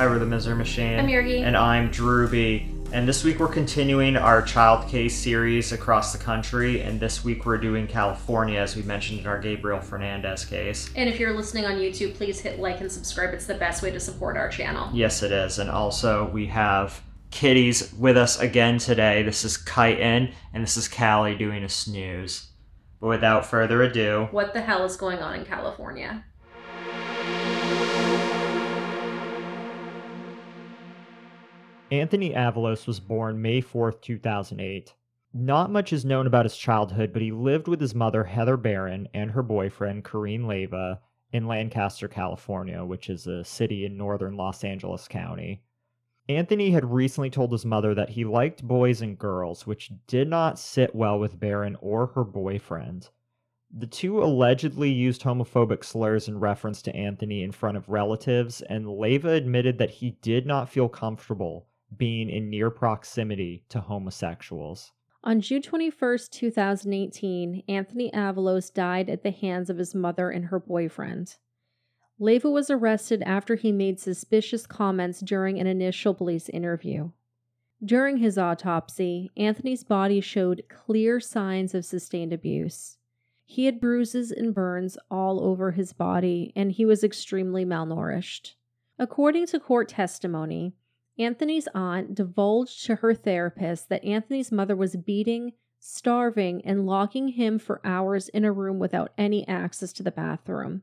Hi, we're the Misery Machine. I'm Yergy. And I'm Drewby. And this week we're continuing our child case series across the country. And this week we're doing California, as we mentioned in our Gabriel Fernandez case. And if you're listening on YouTube, please hit like and subscribe. It's the best way to support our channel. Yes, it is. And also we have kitties with us again today. This is Kyton and this is Callie doing a snooze. But without further ado, What the hell is going on in California? Anthony Avalos was born May 4th, 2008. Not much is known about his childhood, but he lived with his mother, Heather Barron, and her boyfriend, Kareem Leiva, in Lancaster, California, which is a city in northern Los Angeles County. Anthony had recently told his mother that he liked boys and girls, which did not sit well with Barron or her boyfriend. The two allegedly used homophobic slurs in reference to Anthony in front of relatives, and Leiva admitted that he did not feel comfortable being in near proximity to homosexuals. On June 21st, 2018, Anthony Avalos died at the hands of his mother and her boyfriend. Leiva was arrested after he made suspicious comments during an initial police interview. During his autopsy, Anthony's body showed clear signs of sustained abuse. He had bruises and burns all over his body, and he was extremely malnourished. According to court testimony, Anthony's aunt divulged to her therapist that Anthony's mother was beating, starving, and locking him for hours in a room without any access to the bathroom.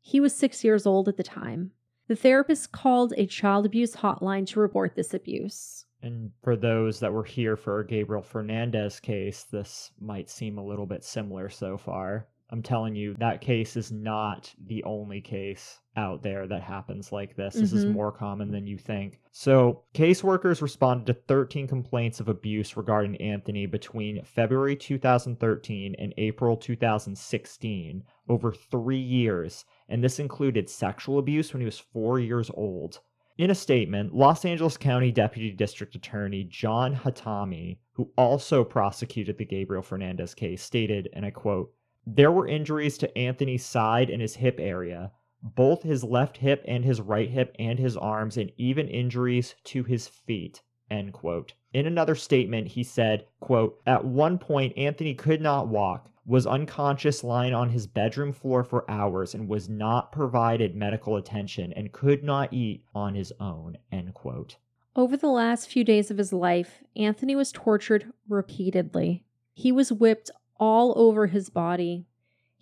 He was six years old at the time. The therapist called a child abuse hotline to report this abuse. And for those that were here for Gabriel Fernandez case, this might seem a little bit similar so far. I'm telling you, that case is not the only case out there that happens like this. This is Mhm. more common than you think. So, caseworkers responded to 13 complaints of abuse regarding Anthony between February 2013 and April 2016, over three years. And this included sexual abuse when he was four years old. In a statement, Los Angeles County Deputy District Attorney John Hatami, who also prosecuted the Gabriel Fernandez case, stated, and I quote, There were injuries to Anthony's side and his hip area, both his left hip and his right hip and his arms, and even injuries to his feet. End quote. In another statement, he said, quote, At one point, Anthony could not walk, was unconscious lying on his bedroom floor for hours, and was not provided medical attention, and could not eat on his own. End quote. Over the last few days of his life, Anthony was tortured repeatedly. He was whipped all over his body.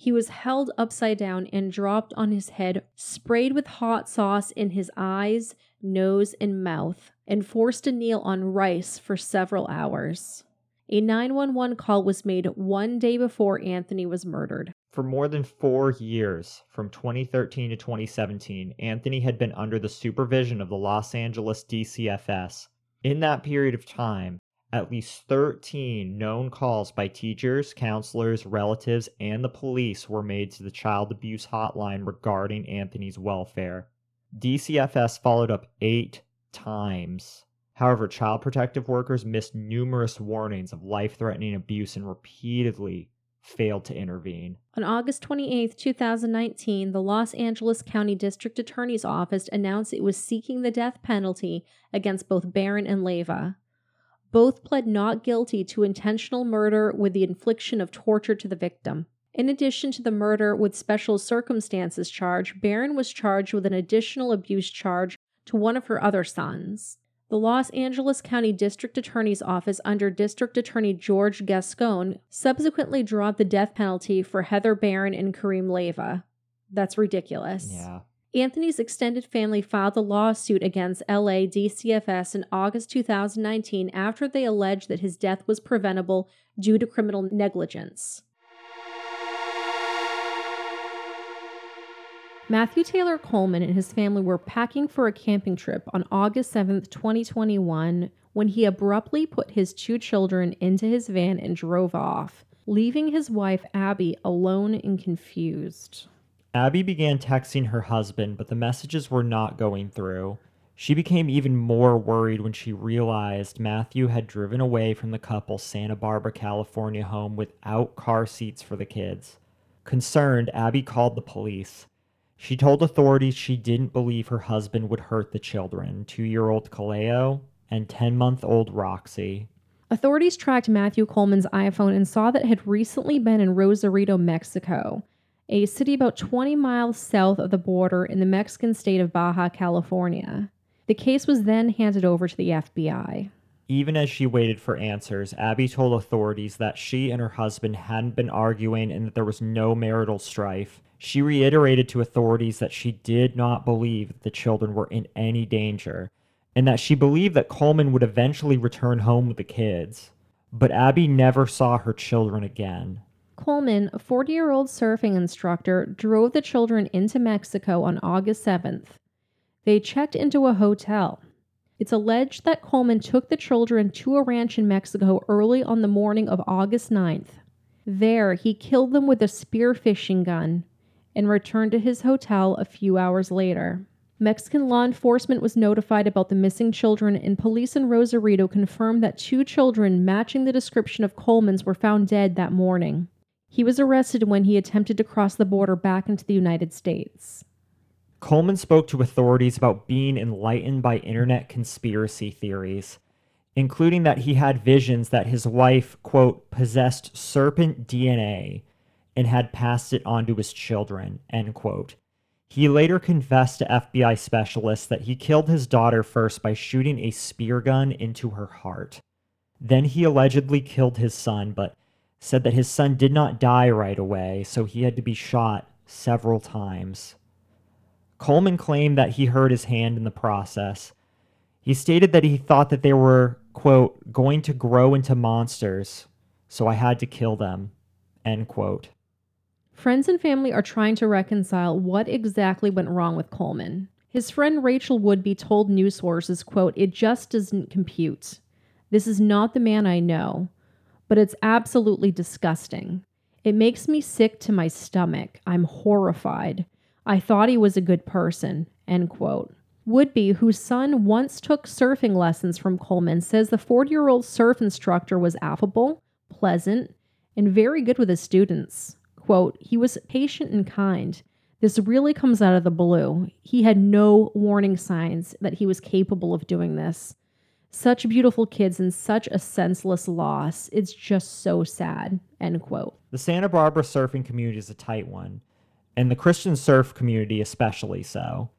He was held upside down and dropped on his head, sprayed with hot sauce in his eyes, nose, and mouth, and forced to kneel on rice for several hours. A 911 call was made one day before Anthony was murdered. For more than four years, from 2013 to 2017, Anthony had been under the supervision of the Los Angeles DCFS. In that period of time, at least 13 known calls by teachers, counselors, relatives, and the police were made to the child abuse hotline regarding Anthony's welfare. DCFS followed up eight times. However, child protective workers missed numerous warnings of life threatening abuse and repeatedly failed to intervene. On August 28, 2019, the Los Angeles County District Attorney's Office announced it was seeking the death penalty against both Barron and Leiva. Both pled not guilty to intentional murder with the infliction of torture to the victim. In addition to the murder with special circumstances charge, Barron was charged with an additional abuse charge to one of her other sons. The Los Angeles County District Attorney's Office under District Attorney George Gascon subsequently dropped the death penalty for Heather Barron and Kareem Leiva. That's ridiculous. Yeah. Anthony's extended family filed a lawsuit against LA DCFS in August 2019 after they alleged that his death was preventable due to criminal negligence. Matthew Taylor Coleman and his family were packing for a camping trip on August 7th, 2021, when he abruptly put his two children into his van and drove off, leaving his wife Abby alone and confused. Abby began texting her husband, but the messages were not going through. She became even more worried when she realized Matthew had driven away from the couple's Santa Barbara, California home without car seats for the kids. Concerned, Abby called the police. She told authorities she didn't believe her husband would hurt the children two year old Kaleo and 10 month old Roxy. Authorities tracked Matthew Coleman's iPhone and saw that it had recently been in Rosarito, Mexico, a city about 20 miles south of the border in the Mexican state of Baja California. The case was then handed over to the FBI. Even as she waited for answers, Abby told authorities that she and her husband hadn't been arguing and that there was no marital strife. She reiterated to authorities that she did not believe the children were in any danger and that she believed that Coleman would eventually return home with the kids. But Abby never saw her children again. Coleman, a 40 year old surfing instructor, drove the children into Mexico on August 7th. They checked into a hotel. It's alleged that Coleman took the children to a ranch in Mexico early on the morning of August 9th. There, he killed them with a spear fishing gun and returned to his hotel a few hours later. Mexican law enforcement was notified about the missing children, and police in Rosarito confirmed that two children matching the description of Coleman's were found dead that morning. He was arrested when he attempted to cross the border back into the United States. Coleman spoke to authorities about being enlightened by internet conspiracy theories, including that he had visions that his wife, quote, possessed serpent DNA and had passed it on to his children, end quote. He later confessed to FBI specialists that he killed his daughter first by shooting a spear gun into her heart. Then he allegedly killed his son, but said that his son did not die right away, so he had to be shot several times. Coleman claimed that he hurt his hand in the process. He stated that he thought that they were, quote, going to grow into monsters, so I had to kill them, end quote. Friends and family are trying to reconcile what exactly went wrong with Coleman. His friend Rachel Woodby told news sources, quote, "It just doesn't compute. This is not the man I know, but it's absolutely disgusting. It makes me sick to my stomach. I'm horrified. I thought he was a good person." End quote. Woodby, whose son once took surfing lessons from Coleman, says the 40 year old surf instructor was affable, pleasant, and very good with his students. Quote, he was patient and kind. This really comes out of the blue. He had no warning signs that he was capable of doing this. Such beautiful kids and such a senseless loss. It's just so sad. End quote. The Santa Barbara surfing community is a tight one, and the Christian surf community especially so.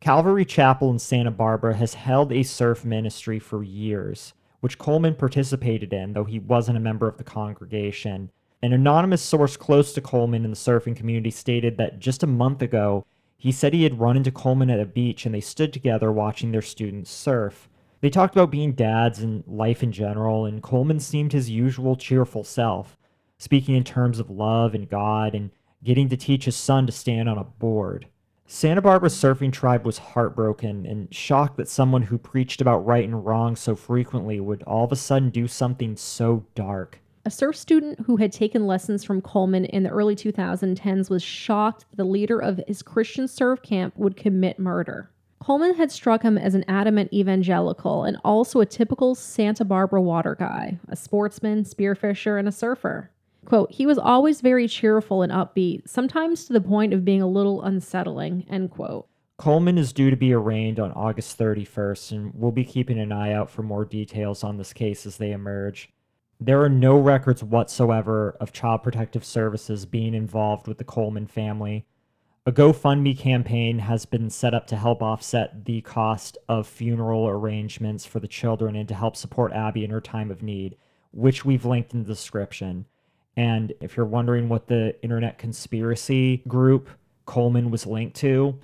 Calvary Chapel in Santa Barbara has held a surf ministry for years, which Coleman participated in, though he wasn't a member of the congregation. An anonymous source close to Coleman in the surfing community stated that just a month ago, he said he had run into Coleman at a beach and they stood together watching their students surf. They talked about being dads and life in general, and Coleman seemed his usual cheerful self, speaking in terms of love and God and getting to teach his son to stand on a board. Santa Barbara's surfing tribe was heartbroken and shocked that someone who preached about right and wrong so frequently would all of a sudden do something so dark. A surf student who had taken lessons from Coleman in the early 2010s was shocked the leader of his Christian surf camp would commit murder. Coleman had struck him as an adamant evangelical and also a typical Santa Barbara water guy, a sportsman, spearfisher, and a surfer. Quote, he was always very cheerful and upbeat, sometimes to the point of being a little unsettling, end quote. Coleman is due to be arraigned on August 31st, and we'll be keeping an eye out for more details on this case as they emerge. There are no records whatsoever of Child Protective Services being involved with the Coleman family. A GoFundMe campaign has been set up to help offset the cost of funeral arrangements for the children and to help support Abby in her time of need, which we've linked in the description. And if you're wondering what the internet conspiracy group Coleman was linked to,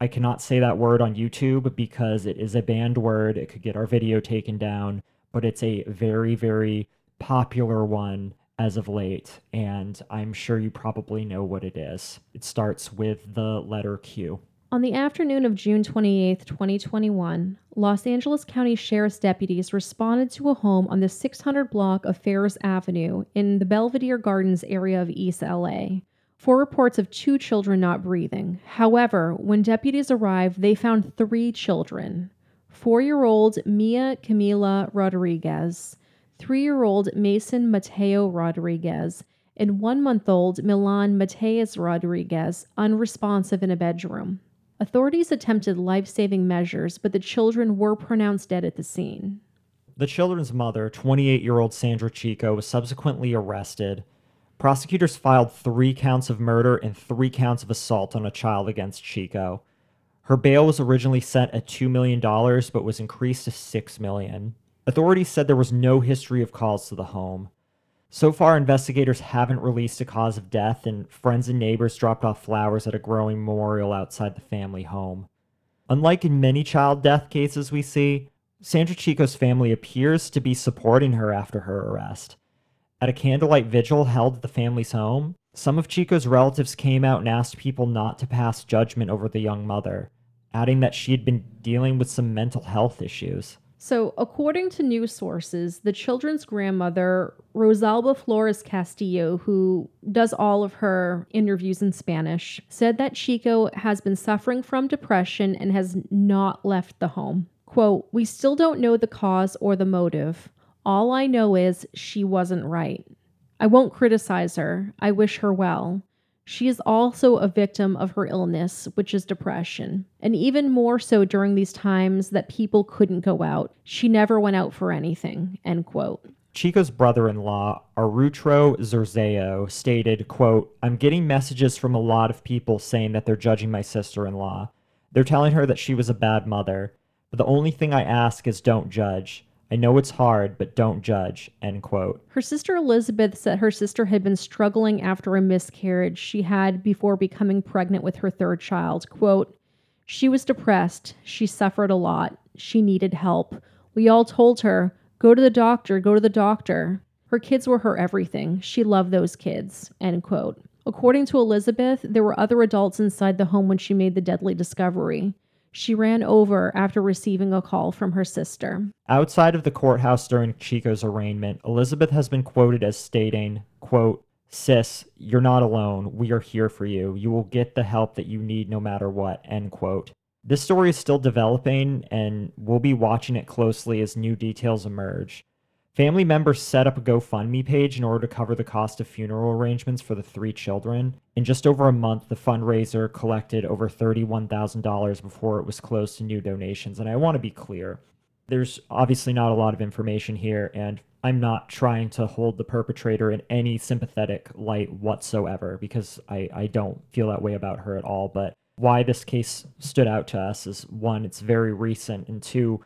I cannot say that word on YouTube because it is a banned word. It could get our video taken down, but it's a very, very popular one as of late, and I'm sure you probably know what it is. It starts with the letter Q. On the afternoon of June 28, 2021, Los Angeles County Sheriff's deputies responded to a home on the 600 block of Ferris Avenue in the Belvedere Gardens area of East LA for reports of two children not breathing. However, when deputies arrived, they found three children four year old Mia Camila Rodriguez, three year old Mason Mateo Rodriguez, and one month old Milan Mateus Rodriguez unresponsive in a bedroom. Authorities attempted life saving measures, but the children were pronounced dead at the scene. The children's mother, 28 year old Sandra Chico, was subsequently arrested. Prosecutors filed three counts of murder and three counts of assault on a child against Chico. Her bail was originally set at $2 million, but was increased to $6 million. Authorities said there was no history of calls to the home. So far, investigators haven't released a cause of death, and friends and neighbors dropped off flowers at a growing memorial outside the family home. Unlike in many child death cases we see, Sandra Chico's family appears to be supporting her after her arrest. At a candlelight vigil held at the family's home, some of Chico's relatives came out and asked people not to pass judgment over the young mother, adding that she had been dealing with some mental health issues. So, according to news sources, the children's grandmother, Rosalba Flores Castillo, who does all of her interviews in Spanish, said that Chico has been suffering from depression and has not left the home. Quote, We still don't know the cause or the motive. All I know is she wasn't right. I won't criticize her. I wish her well. She is also a victim of her illness, which is depression. And even more so during these times that people couldn't go out. She never went out for anything. End quote. Chico's brother-in-law, Arturo Zerzeo, stated, quote, I'm getting messages from a lot of people saying that they're judging my sister-in-law. They're telling her that she was a bad mother. But the only thing I ask is don't judge. I know it's hard, but don't judge. End quote. Her sister Elizabeth said her sister had been struggling after a miscarriage she had before becoming pregnant with her third child. Quote, She was depressed. She suffered a lot. She needed help. We all told her, Go to the doctor, go to the doctor. Her kids were her everything. She loved those kids. End quote. According to Elizabeth, there were other adults inside the home when she made the deadly discovery. She ran over after receiving a call from her sister. Outside of the courthouse during Chico's arraignment, Elizabeth has been quoted as stating, quote, Sis, you're not alone. We are here for you. You will get the help that you need no matter what, end quote. This story is still developing, and we'll be watching it closely as new details emerge. Family members set up a GoFundMe page in order to cover the cost of funeral arrangements for the three children. In just over a month, the fundraiser collected over $31,000 before it was closed to new donations. And I want to be clear there's obviously not a lot of information here, and I'm not trying to hold the perpetrator in any sympathetic light whatsoever because I, I don't feel that way about her at all. But why this case stood out to us is one, it's very recent, and two,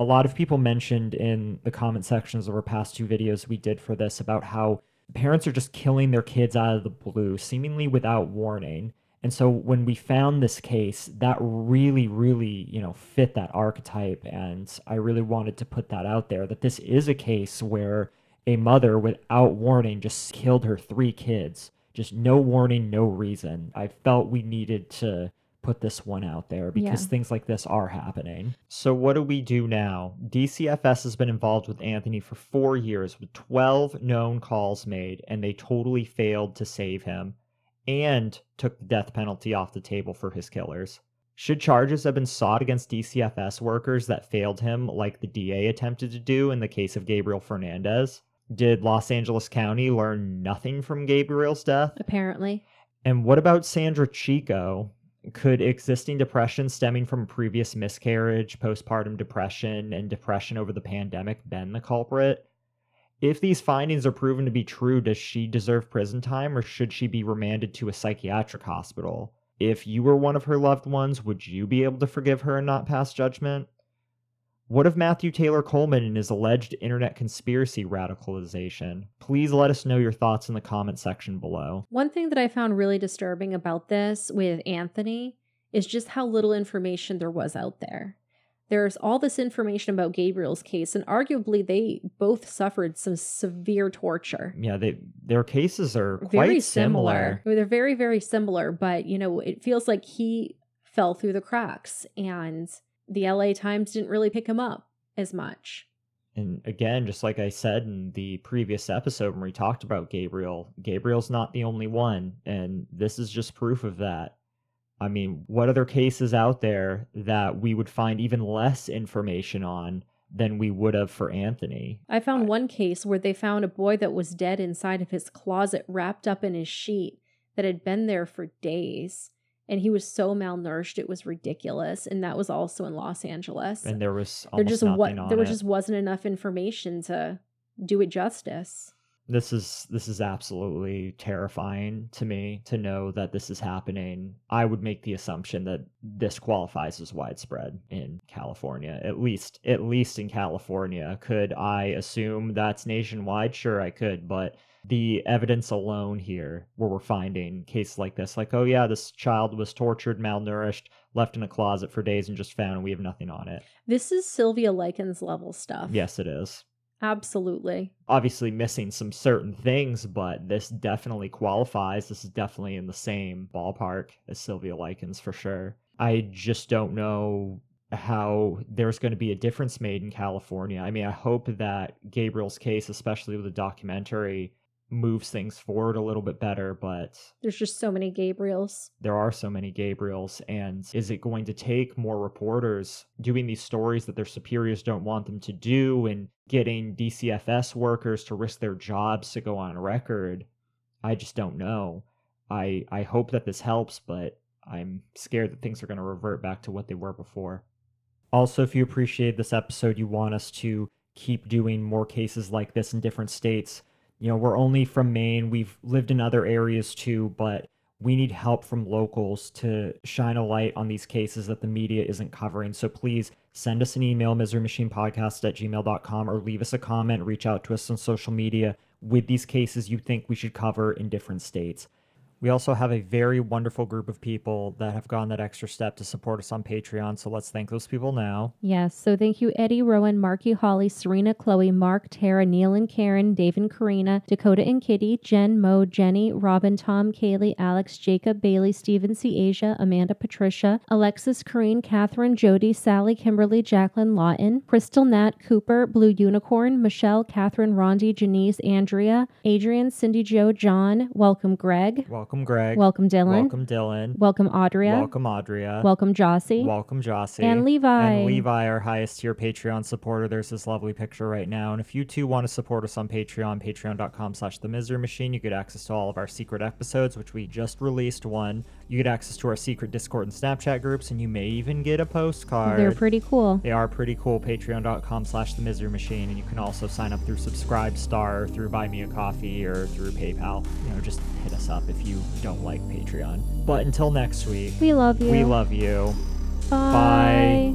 a lot of people mentioned in the comment sections of our past two videos we did for this about how parents are just killing their kids out of the blue, seemingly without warning. And so when we found this case, that really, really, you know, fit that archetype. And I really wanted to put that out there that this is a case where a mother, without warning, just killed her three kids. Just no warning, no reason. I felt we needed to put this one out there because Yeah. things like this are happening. So, what do we do now? DCFS has been involved with Anthony for four years with 12 known calls made, and they totally failed to save him and took the death penalty off the table for his killers. Should charges have been sought against DCFS workers that failed him, like the DA attempted to do in the case of Gabriel Fernandez? Did Los Angeles County learn nothing from Gabriel's death? Apparently. And what about Sandra Chico? Could existing depression stemming from previous miscarriage, postpartum depression, and depression over the pandemic been the culprit? If these findings are proven to be true, does she deserve prison time or should she be remanded to a psychiatric hospital? If you were one of her loved ones, would you be able to forgive her and not pass judgment? What of Matthew Taylor Coleman and his alleged internet conspiracy radicalization? Please let us know your thoughts in the comment section below. One thing that I found really disturbing about this with Anthony is just how little information there was out there. There's all this information about Gabriel's case, and arguably they both suffered some severe torture. Yeah, they their cases are quite very similar. similar. They're very, very similar, but you know, it feels like he fell through the cracks, and the LA Times didn't really pick him up as much. And again, just like I said in the previous episode when we talked about Gabriel, Gabriel's not the only one, and this is just proof of that. I mean, what other cases out there that we would find even less information on than we would have for Anthony. I found one case where they found a boy that was dead inside of his closet, wrapped up in his sheet that had been there for days. And he was so malnourished, it was ridiculous. And that was also in Los Angeles. And there was there just what there it. just wasn't enough information to do it justice. This is this is absolutely terrifying to me to know that this is happening. I would make the assumption that this qualifies as widespread in California. At least at least in California. Could I assume that's nationwide? Sure I could, but the evidence alone here where we're finding cases like this like oh yeah this child was tortured malnourished left in a closet for days and just found and we have nothing on it This is Sylvia Likens level stuff. yes it is Absolutely. obviously missing some certain things, but this definitely qualifies. This is definitely in the same ballpark as Sylvia Likens for sure. I just don't know how there's going to be a difference made in California. I mean, I hope that Gabriel's case, especially with the documentary, moves things forward a little bit better, but There's just so many Gabriels. there are so many Gabriels, and is it going to take more reporters doing these stories that their superiors don't want them to do and getting DCFS workers to risk their jobs to go on record? I just don't know. I I hope that this helps, but I'm scared that things are going to revert back to what they were before. Also, if you appreciate this episode, you want us to keep doing more cases like this in different states. You know, we're only from Maine. We've lived in other areas too, but we need help from locals to shine a light on these cases that the media isn't covering. So please send us an email, miserymachinepodcast at gmail.com, or leave us a comment, reach out to us on social media with these cases you think we should cover in different states. We also have a very wonderful group of people that have gone that extra step to support us on Patreon. So let's thank those people now. Yes. So thank you, Eddie, Rowan, Marky, Holly, Serena, Chloe, Mark, Tara, Neil and Karen, Dave and Karina, Dakota and Kitty, Jen, Mo, Jenny, Robin, Tom, Kaylee, Alex, Jacob, Bailey, Steven, C. Asia, Amanda, Patricia, Alexis, Kareen, Catherine, Jody, Sally, Kimberly, Jacqueline, Lawton, Crystal, Nat, Cooper, Blue Unicorn, Michelle, Catherine, Rondi, Janice, Andrea, Adrian, Cindy, Joe, John. Welcome, Greg. Welcome, Greg. Welcome, Dylan. Welcome, Dylan. Welcome, Audria. Welcome, Audria. Welcome, Jossie. Welcome, Jossie. And Levi. And Levi, our highest tier Patreon supporter. There's this lovely picture right now. And if you too want to support us on Patreon, patreon.com slash the misery machine, you get access to all of our secret episodes, which we just released one. You get access to our secret Discord and Snapchat groups, and you may even get a postcard. They're pretty cool. They are pretty cool. Patreon.com slash the misery machine. And you can also sign up through Subscribe Star, through Buy Me a Coffee, or through PayPal. You know, just hit us up if you don't like Patreon. But until next week, We love you. we love you. Bye. Bye.